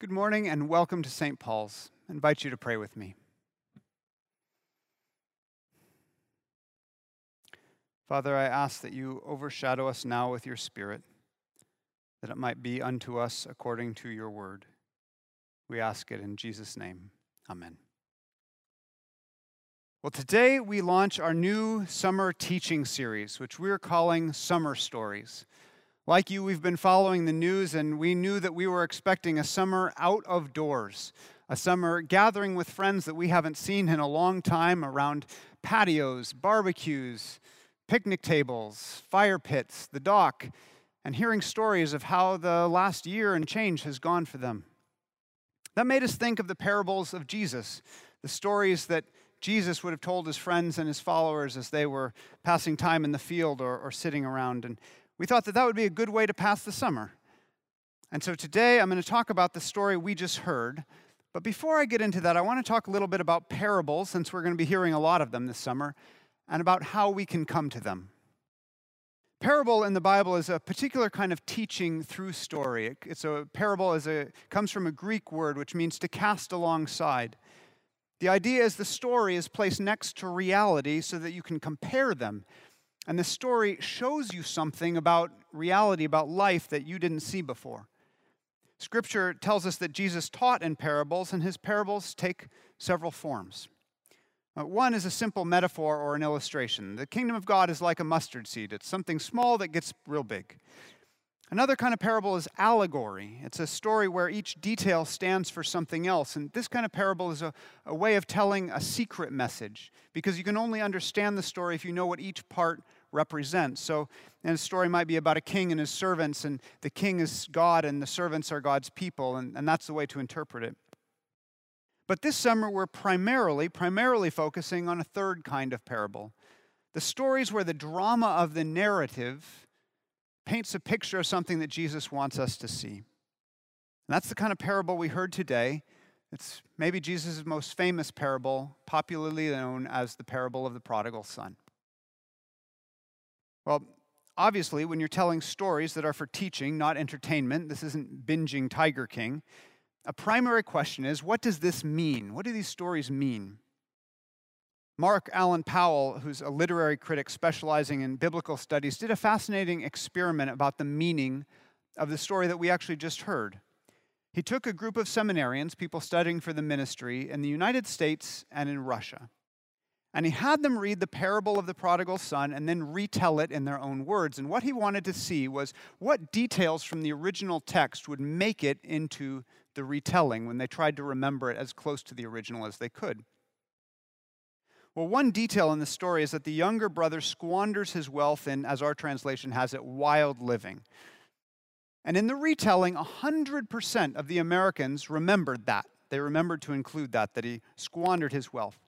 Good morning and welcome to St. Paul's. I invite you to pray with me. Father, I ask that you overshadow us now with your Spirit, that it might be unto us according to your word. We ask it in Jesus' name. Amen. Well, today we launch our new summer teaching series, which we're calling Summer Stories. Like you, we've been following the news, and we knew that we were expecting a summer out of doors, a summer gathering with friends that we haven't seen in a long time around patios, barbecues, picnic tables, fire pits, the dock, and hearing stories of how the last year and change has gone for them. That made us think of the parables of Jesus, the stories that Jesus would have told his friends and his followers as they were passing time in the field or, or sitting around. And we thought that that would be a good way to pass the summer. And so today I'm going to talk about the story we just heard. But before I get into that, I want to talk a little bit about parables, since we're going to be hearing a lot of them this summer, and about how we can come to them. Parable in the Bible is a particular kind of teaching through story. It's a parable is a comes from a Greek word which means to cast alongside. The idea is the story is placed next to reality so that you can compare them and the story shows you something about reality, about life that you didn't see before. Scripture tells us that Jesus taught in parables, and his parables take several forms. Uh, one is a simple metaphor or an illustration. The kingdom of God is like a mustard seed, it's something small that gets real big. Another kind of parable is allegory. It's a story where each detail stands for something else. And this kind of parable is a, a way of telling a secret message because you can only understand the story if you know what each part represents. So, and a story might be about a king and his servants, and the king is God and the servants are God's people, and, and that's the way to interpret it. But this summer, we're primarily, primarily focusing on a third kind of parable the stories where the drama of the narrative paints a picture of something that Jesus wants us to see. And that's the kind of parable we heard today. It's maybe Jesus' most famous parable, popularly known as the parable of the prodigal son. Well, obviously, when you're telling stories that are for teaching, not entertainment, this isn't binging Tiger King. A primary question is what does this mean? What do these stories mean? Mark Allan Powell, who's a literary critic specializing in biblical studies, did a fascinating experiment about the meaning of the story that we actually just heard. He took a group of seminarians, people studying for the ministry, in the United States and in Russia. And he had them read the parable of the prodigal son and then retell it in their own words. And what he wanted to see was what details from the original text would make it into the retelling when they tried to remember it as close to the original as they could. Well, one detail in the story is that the younger brother squanders his wealth in, as our translation has it, wild living. And in the retelling, 100% of the Americans remembered that. They remembered to include that, that he squandered his wealth.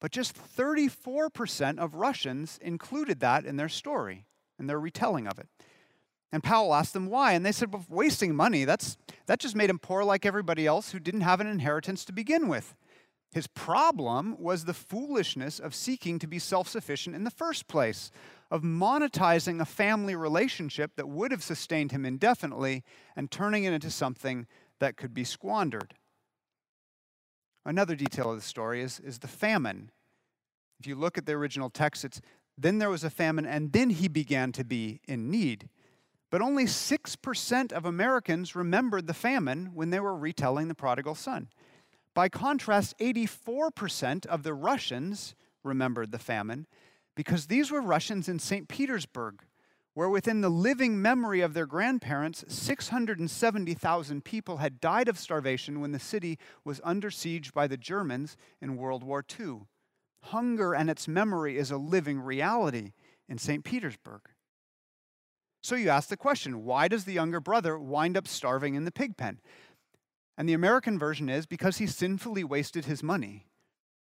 But just 34% of Russians included that in their story, in their retelling of it. And Powell asked them why, and they said, well, wasting money, that's, that just made him poor like everybody else who didn't have an inheritance to begin with. His problem was the foolishness of seeking to be self sufficient in the first place, of monetizing a family relationship that would have sustained him indefinitely and turning it into something that could be squandered. Another detail of the story is, is the famine. If you look at the original text, it's then there was a famine, and then he began to be in need. But only 6% of Americans remembered the famine when they were retelling the prodigal son. By contrast, 84% of the Russians remembered the famine because these were Russians in St. Petersburg, where within the living memory of their grandparents, 670,000 people had died of starvation when the city was under siege by the Germans in World War II. Hunger and its memory is a living reality in St. Petersburg. So you ask the question why does the younger brother wind up starving in the pig pen? And the American version is because he sinfully wasted his money.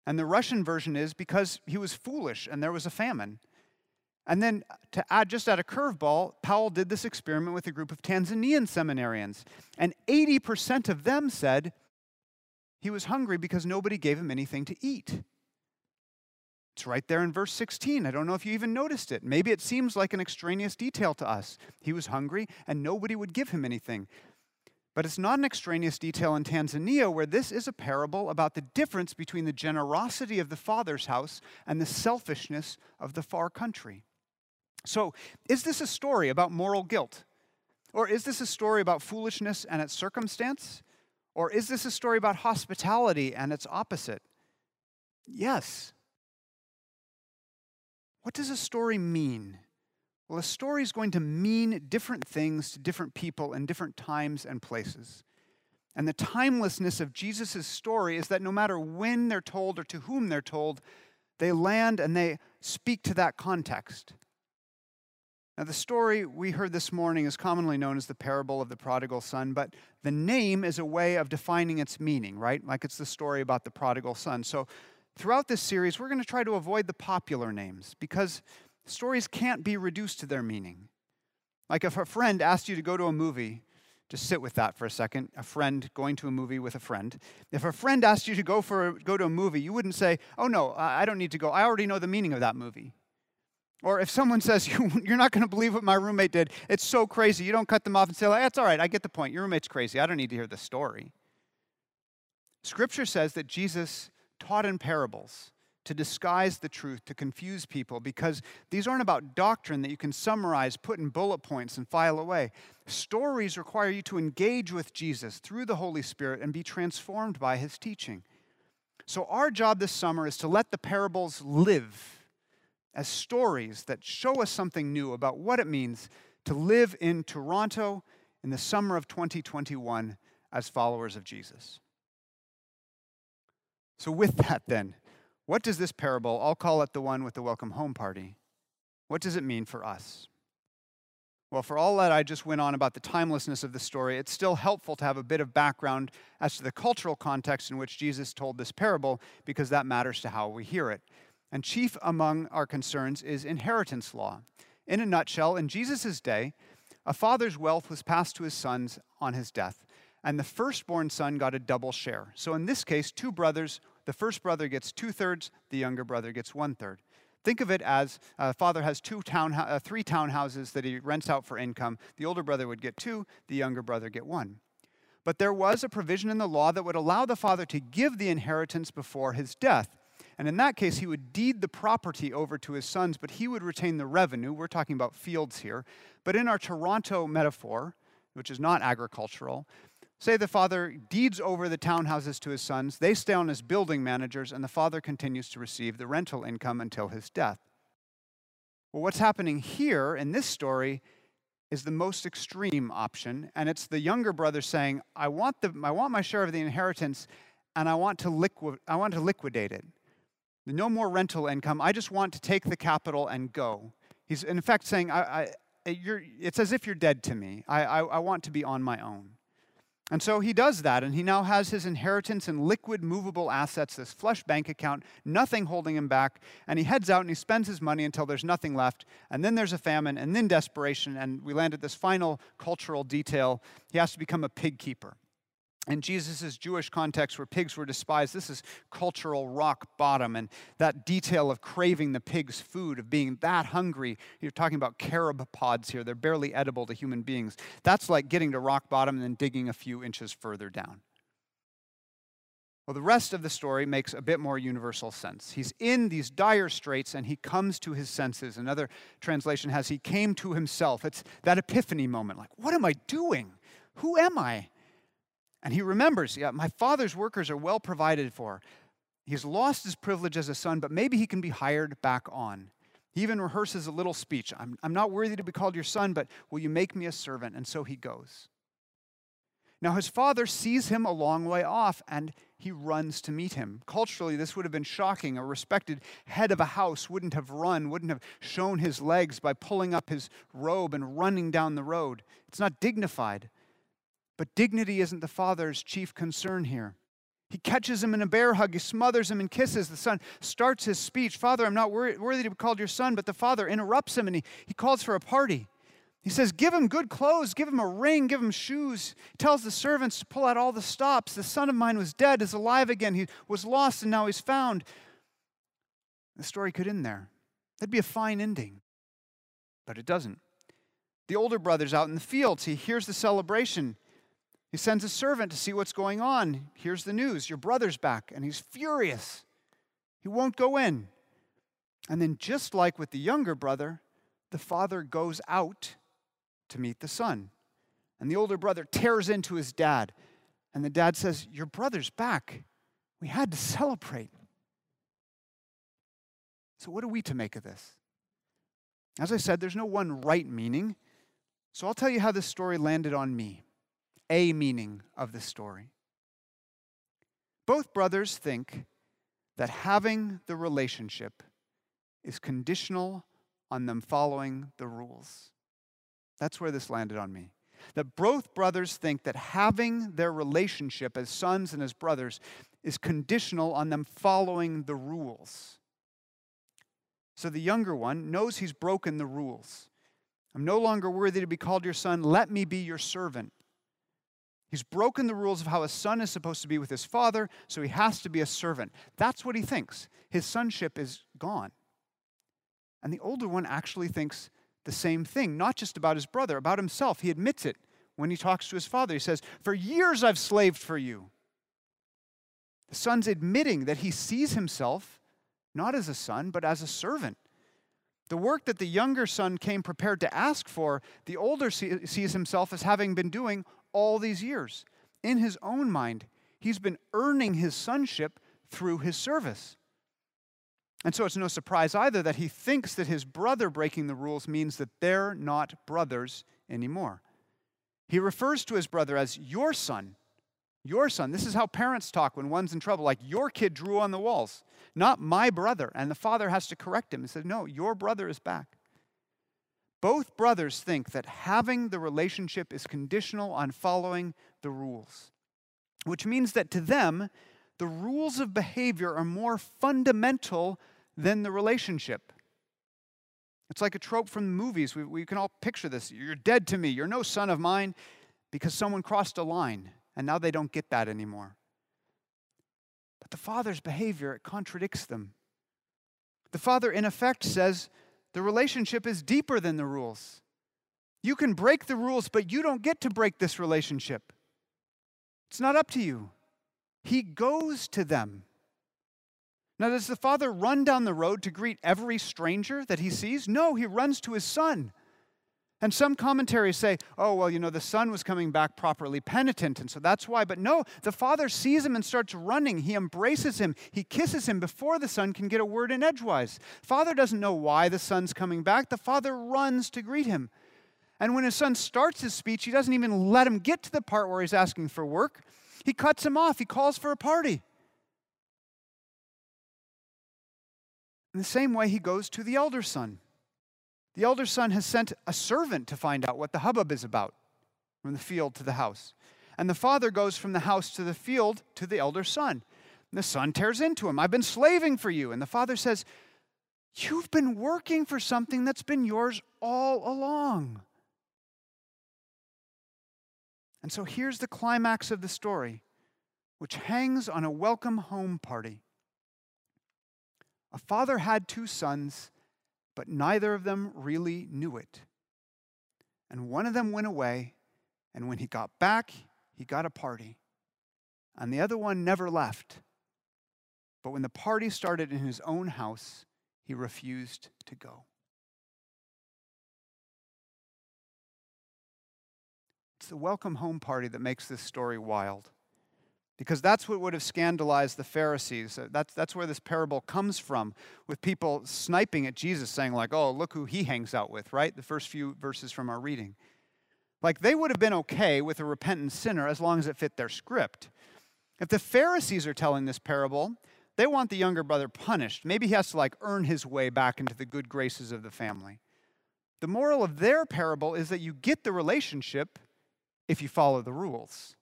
And the Russian version is because he was foolish and there was a famine. And then uh, to add just add a curveball, Powell did this experiment with a group of Tanzanian seminarians, and 80% of them said he was hungry because nobody gave him anything to eat. It's right there in verse 16. I don't know if you even noticed it. Maybe it seems like an extraneous detail to us. He was hungry and nobody would give him anything. But it's not an extraneous detail in Tanzania, where this is a parable about the difference between the generosity of the Father's house and the selfishness of the far country. So, is this a story about moral guilt? Or is this a story about foolishness and its circumstance? Or is this a story about hospitality and its opposite? Yes. What does a story mean? Well, a story is going to mean different things to different people in different times and places. And the timelessness of Jesus' story is that no matter when they're told or to whom they're told, they land and they speak to that context. Now, the story we heard this morning is commonly known as the parable of the prodigal son, but the name is a way of defining its meaning, right? Like it's the story about the prodigal son. So, throughout this series, we're going to try to avoid the popular names because stories can't be reduced to their meaning. Like if a friend asked you to go to a movie, just sit with that for a second. A friend going to a movie with a friend. If a friend asked you to go for go to a movie, you wouldn't say, "Oh no, I don't need to go. I already know the meaning of that movie." Or if someone says, You're not going to believe what my roommate did, it's so crazy, you don't cut them off and say, That's all right, I get the point. Your roommate's crazy. I don't need to hear the story. Scripture says that Jesus taught in parables to disguise the truth, to confuse people, because these aren't about doctrine that you can summarize, put in bullet points, and file away. Stories require you to engage with Jesus through the Holy Spirit and be transformed by his teaching. So, our job this summer is to let the parables live as stories that show us something new about what it means to live in Toronto in the summer of 2021 as followers of Jesus. So, with that, then, what does this parable, I'll call it the one with the welcome home party, what does it mean for us? Well, for all that I just went on about the timelessness of the story, it's still helpful to have a bit of background as to the cultural context in which Jesus told this parable, because that matters to how we hear it. And chief among our concerns is inheritance law. In a nutshell, in Jesus' day, a father's wealth was passed to his sons on his death, and the firstborn son got a double share. So in this case, two brothers, the first brother gets two thirds, the younger brother gets one third. Think of it as a uh, father has two town, uh, three townhouses that he rents out for income. The older brother would get two, the younger brother get one. But there was a provision in the law that would allow the father to give the inheritance before his death. And in that case, he would deed the property over to his sons, but he would retain the revenue. We're talking about fields here. But in our Toronto metaphor, which is not agricultural, say the father deeds over the townhouses to his sons, they stay on as building managers, and the father continues to receive the rental income until his death. Well, what's happening here in this story is the most extreme option, and it's the younger brother saying, I want, the, I want my share of the inheritance, and I want to, liqui- I want to liquidate it. No more rental income. I just want to take the capital and go. He's in effect saying, I, I, it's as if you're dead to me. I, I, I want to be on my own. And so he does that, and he now has his inheritance in liquid, movable assets, this flush bank account, nothing holding him back. And he heads out and he spends his money until there's nothing left. And then there's a famine, and then desperation. And we land at this final cultural detail. He has to become a pig keeper in Jesus' Jewish context where pigs were despised, this is cultural rock bottom. And that detail of craving the pig's food, of being that hungry, you're talking about carob pods here, they're barely edible to human beings. That's like getting to rock bottom and then digging a few inches further down. Well, the rest of the story makes a bit more universal sense. He's in these dire straits and he comes to his senses. Another translation has, he came to himself. It's that epiphany moment like, what am I doing? Who am I? And he remembers, yeah, my father's workers are well provided for. He's lost his privilege as a son, but maybe he can be hired back on. He even rehearses a little speech I'm, I'm not worthy to be called your son, but will you make me a servant? And so he goes. Now, his father sees him a long way off and he runs to meet him. Culturally, this would have been shocking. A respected head of a house wouldn't have run, wouldn't have shown his legs by pulling up his robe and running down the road. It's not dignified. But dignity isn't the father's chief concern here. He catches him in a bear hug. He smothers him and kisses. The son starts his speech Father, I'm not worthy to be called your son. But the father interrupts him and he, he calls for a party. He says, Give him good clothes, give him a ring, give him shoes. He tells the servants to pull out all the stops. The son of mine was dead, is alive again. He was lost and now he's found. The story could end there. That'd be a fine ending. But it doesn't. The older brother's out in the fields. He hears the celebration. He sends a servant to see what's going on. Here's the news your brother's back, and he's furious. He won't go in. And then, just like with the younger brother, the father goes out to meet the son. And the older brother tears into his dad. And the dad says, Your brother's back. We had to celebrate. So, what are we to make of this? As I said, there's no one right meaning. So, I'll tell you how this story landed on me, a meaning of the story. Both brothers think that having the relationship is conditional on them following the rules. That's where this landed on me. That both brothers think that having their relationship as sons and as brothers is conditional on them following the rules. So the younger one knows he's broken the rules. I'm no longer worthy to be called your son. Let me be your servant. He's broken the rules of how a son is supposed to be with his father, so he has to be a servant. That's what he thinks. His sonship is gone. And the older one actually thinks the same thing, not just about his brother, about himself. He admits it when he talks to his father. He says, For years I've slaved for you. The son's admitting that he sees himself not as a son, but as a servant. The work that the younger son came prepared to ask for, the older sees himself as having been doing all these years. In his own mind, he's been earning his sonship through his service. And so it's no surprise either that he thinks that his brother breaking the rules means that they're not brothers anymore. He refers to his brother as your son. Your son. This is how parents talk when one's in trouble, like your kid drew on the walls, not my brother. And the father has to correct him and says, No, your brother is back. Both brothers think that having the relationship is conditional on following the rules, which means that to them, the rules of behavior are more fundamental than the relationship. It's like a trope from the movies. We, we can all picture this. You're dead to me. You're no son of mine because someone crossed a line, and now they don't get that anymore. But the father's behavior, it contradicts them. The father, in effect, says the relationship is deeper than the rules. You can break the rules, but you don't get to break this relationship. It's not up to you. He goes to them. Now, does the father run down the road to greet every stranger that he sees? No, he runs to his son. And some commentaries say, oh, well, you know, the son was coming back properly penitent, and so that's why. But no, the father sees him and starts running. He embraces him, he kisses him before the son can get a word in edgewise. Father doesn't know why the son's coming back. The father runs to greet him. And when his son starts his speech, he doesn't even let him get to the part where he's asking for work. He cuts him off, he calls for a party. In the same way, he goes to the elder son. The elder son has sent a servant to find out what the hubbub is about from the field to the house. And the father goes from the house to the field to the elder son. And the son tears into him. I've been slaving for you. And the father says, You've been working for something that's been yours all along. And so here's the climax of the story, which hangs on a welcome home party. A father had two sons, but neither of them really knew it. And one of them went away, and when he got back, he got a party. And the other one never left. But when the party started in his own house, he refused to go. It's the welcome home party that makes this story wild. Because that's what would have scandalized the Pharisees. Uh, that's, that's where this parable comes from, with people sniping at Jesus, saying, like, oh, look who he hangs out with, right? The first few verses from our reading. Like, they would have been okay with a repentant sinner as long as it fit their script. If the Pharisees are telling this parable, they want the younger brother punished. Maybe he has to, like, earn his way back into the good graces of the family. The moral of their parable is that you get the relationship if you follow the rules.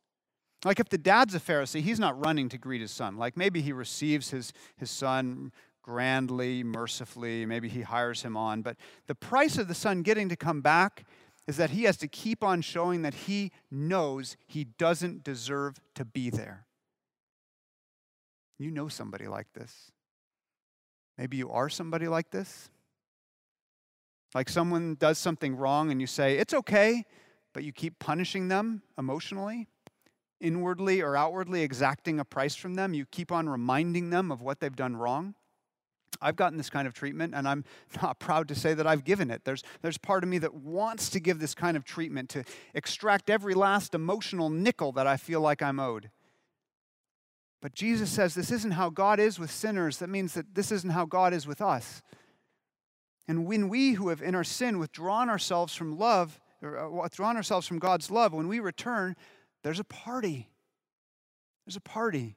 Like if the dad's a Pharisee, he's not running to greet his son. Like maybe he receives his, his son grandly, mercifully, maybe he hires him on. But the price of the son getting to come back is that he has to keep on showing that he knows he doesn't deserve to be there. You know somebody like this. Maybe you are somebody like this. Like someone does something wrong and you say, it's okay, but you keep punishing them emotionally. Inwardly or outwardly exacting a price from them. You keep on reminding them of what they've done wrong. I've gotten this kind of treatment, and I'm not proud to say that I've given it. There's, there's part of me that wants to give this kind of treatment to extract every last emotional nickel that I feel like I'm owed. But Jesus says this isn't how God is with sinners. That means that this isn't how God is with us. And when we who have in our sin withdrawn ourselves from love, or uh, withdrawn ourselves from God's love, when we return, there's a party. There's a party.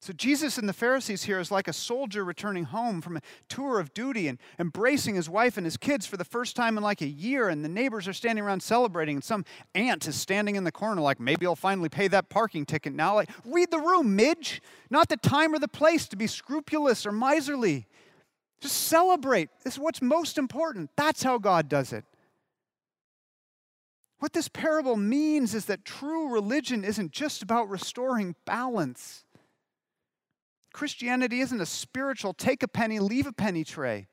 So, Jesus and the Pharisees here is like a soldier returning home from a tour of duty and embracing his wife and his kids for the first time in like a year. And the neighbors are standing around celebrating. And some aunt is standing in the corner, like, maybe I'll finally pay that parking ticket now. Like, read the room, Midge. Not the time or the place to be scrupulous or miserly. Just celebrate. This is what's most important. That's how God does it. What this parable means is that true religion isn't just about restoring balance. Christianity isn't a spiritual take a penny, leave a penny tray.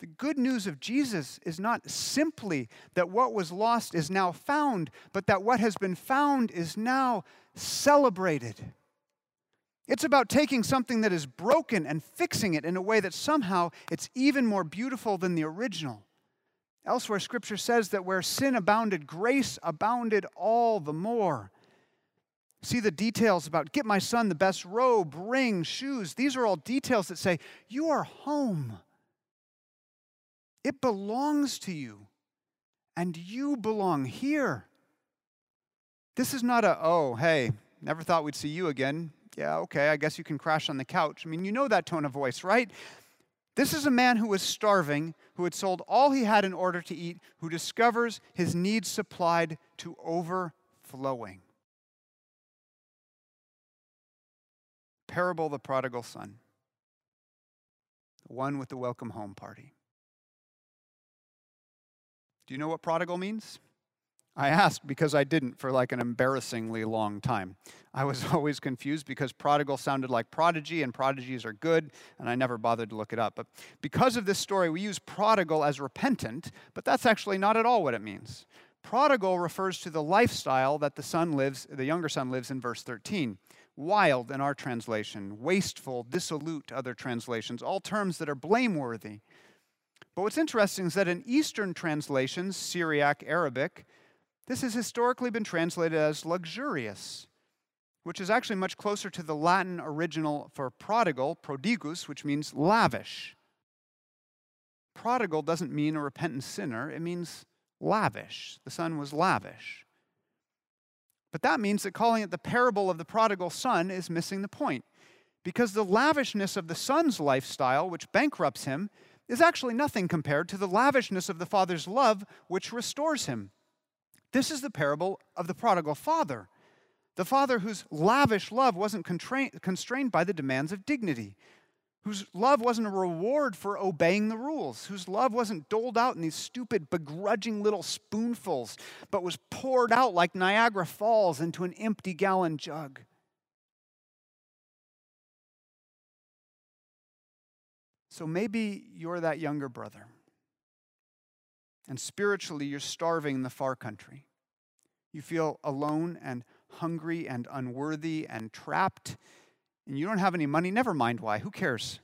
The good news of Jesus is not simply that what was lost is now found, but that what has been found is now celebrated. It's about taking something that is broken and fixing it in a way that somehow it's even more beautiful than the original. Elsewhere, Scripture says that where sin abounded, grace abounded all the more. See the details about get my son the best robe, ring, shoes. These are all details that say, You are home. It belongs to you, and you belong here. This is not a, oh, hey, never thought we'd see you again. Yeah, okay, I guess you can crash on the couch. I mean, you know that tone of voice, right? This is a man who was starving, who had sold all he had in order to eat, who discovers his needs supplied to overflowing. Parable the prodigal son, the one with the welcome home party. Do you know what prodigal means? I asked because I didn't for like an embarrassingly long time. I was always confused because prodigal sounded like prodigy, and prodigies are good, and I never bothered to look it up. But because of this story, we use prodigal as repentant, but that's actually not at all what it means. Prodigal refers to the lifestyle that the son lives, the younger son lives in verse 13. Wild in our translation, wasteful, dissolute, other translations, all terms that are blameworthy. But what's interesting is that in Eastern translations, Syriac, Arabic, this has historically been translated as luxurious, which is actually much closer to the Latin original for prodigal, prodigus, which means lavish. Prodigal doesn't mean a repentant sinner, it means lavish. The son was lavish. But that means that calling it the parable of the prodigal son is missing the point. Because the lavishness of the son's lifestyle, which bankrupts him, is actually nothing compared to the lavishness of the father's love, which restores him. This is the parable of the prodigal father, the father whose lavish love wasn't constrained by the demands of dignity, whose love wasn't a reward for obeying the rules, whose love wasn't doled out in these stupid, begrudging little spoonfuls, but was poured out like Niagara Falls into an empty gallon jug. So maybe you're that younger brother and spiritually you're starving in the far country. You feel alone and hungry and unworthy and trapped, and you don't have any money. Never mind why, who cares?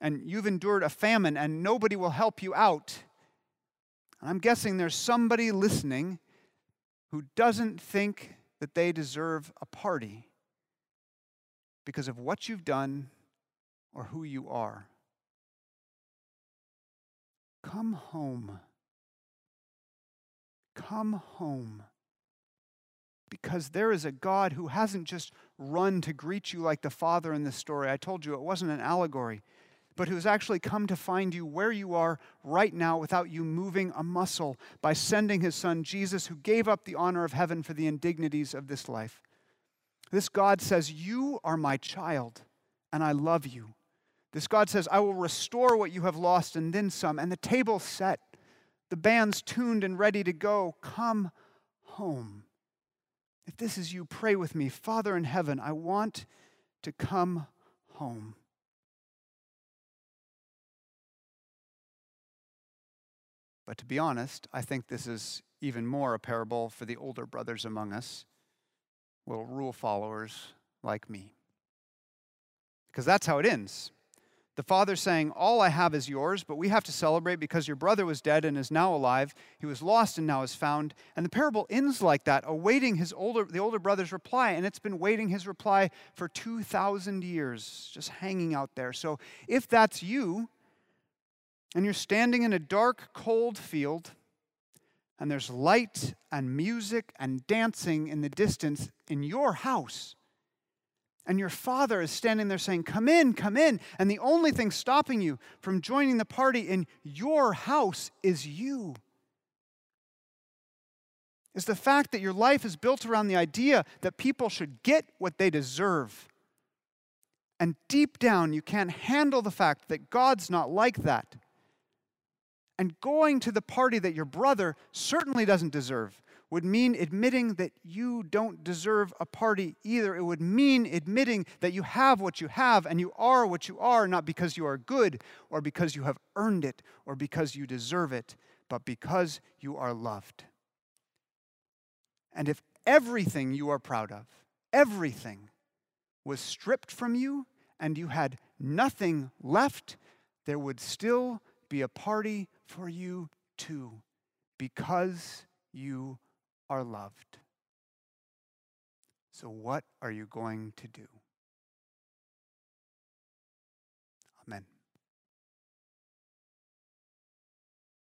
And you've endured a famine and nobody will help you out. I'm guessing there's somebody listening who doesn't think that they deserve a party because of what you've done or who you are. Come home. Come home. Because there is a God who hasn't just run to greet you like the Father in this story. I told you it wasn't an allegory, but who's actually come to find you where you are right now without you moving a muscle by sending his son Jesus, who gave up the honor of heaven for the indignities of this life. This God says, You are my child, and I love you. This God says, I will restore what you have lost and then some, and the table's set the band's tuned and ready to go. Come home. If this is you, pray with me. Father in heaven, I want to come home. But to be honest, I think this is even more a parable for the older brothers among us. little rule followers like me. Because that's how it ends. The father saying, All I have is yours, but we have to celebrate because your brother was dead and is now alive. He was lost and now is found. And the parable ends like that, awaiting his older, the older brother's reply. And it's been waiting his reply for 2,000 years, just hanging out there. So if that's you, and you're standing in a dark, cold field, and there's light and music and dancing in the distance in your house, and your father is standing there saying, Come in, come in. And the only thing stopping you from joining the party in your house is you. Is the fact that your life is built around the idea that people should get what they deserve. And deep down, you can't handle the fact that God's not like that. And going to the party that your brother certainly doesn't deserve would mean admitting that you don't deserve a party either. It would mean admitting that you have what you have and you are what you are, not because you are good or because you have earned it or because you deserve it, but because you are loved. And if everything you are proud of, everything, was stripped from you and you had nothing left, there would still be a party for you too, because you are loved. So, what are you going to do?